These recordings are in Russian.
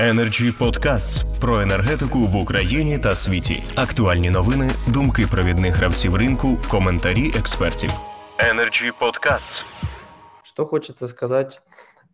Energy Podcasts про енергетику в Україні та світі. Актуальні новини, думки провідних гравців ринку, коментарі експертів. Energy Podcasts. Что хочется сказать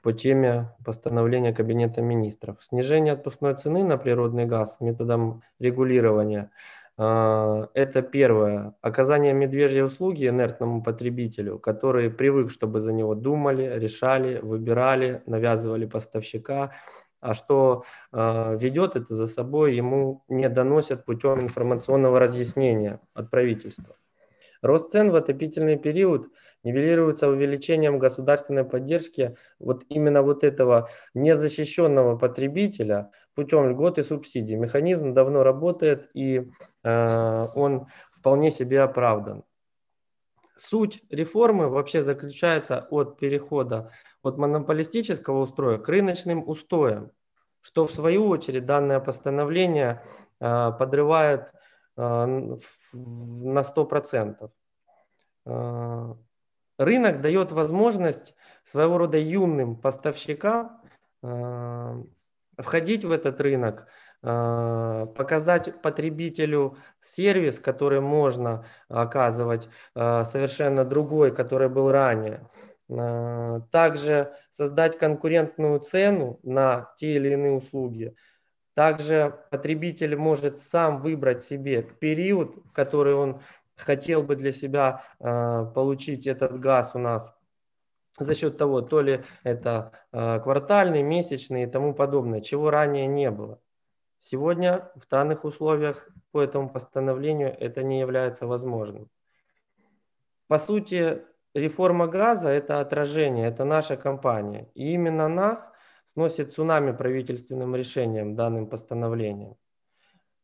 по теме постановления Кабинета министров. Снижение отпускной цены на природный газ методом регулирования а, – это первое. Оказание медвежьей услуги инертному потребителю, который привык, чтобы за него думали, решали, выбирали, навязывали поставщика, а что э, ведет это за собой, ему не доносят путем информационного разъяснения от правительства. Рост цен в отопительный период нивелируется увеличением государственной поддержки вот именно вот этого незащищенного потребителя путем льгот и субсидий. Механизм давно работает и э, он вполне себе оправдан. Суть реформы вообще заключается от перехода от монополистического устроя к рыночным устоям, что в свою очередь данное постановление э, подрывает э, на 100%. Э, рынок дает возможность своего рода юным поставщикам входить в этот рынок, показать потребителю сервис, который можно оказывать э, совершенно другой, который был ранее. Э, также создать конкурентную цену на те или иные услуги. Также потребитель может сам выбрать себе период, который он хотел бы для себя получить этот газ у нас за счет того, то ли это квартальный, месячный и тому подобное, чего ранее не было. Сегодня в данных условиях по этому постановлению это не является возможным. По сути, реформа газа – это отражение, это наша компания. И именно нас сносит цунами правительственным решением, данным постановлением.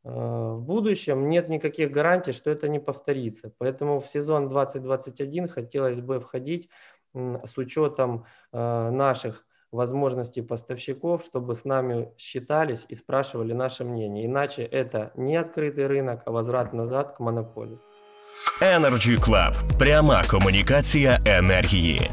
Э, в будущем нет никаких гарантий, что это не повторится. Поэтому в сезон 2021 хотелось бы входить с учетом э, наших возможностей поставщиков, чтобы с нами считались и спрашивали наше мнение. Иначе это не открытый рынок, а возврат назад к монополии. Energy Club. пряма комунікація енергії.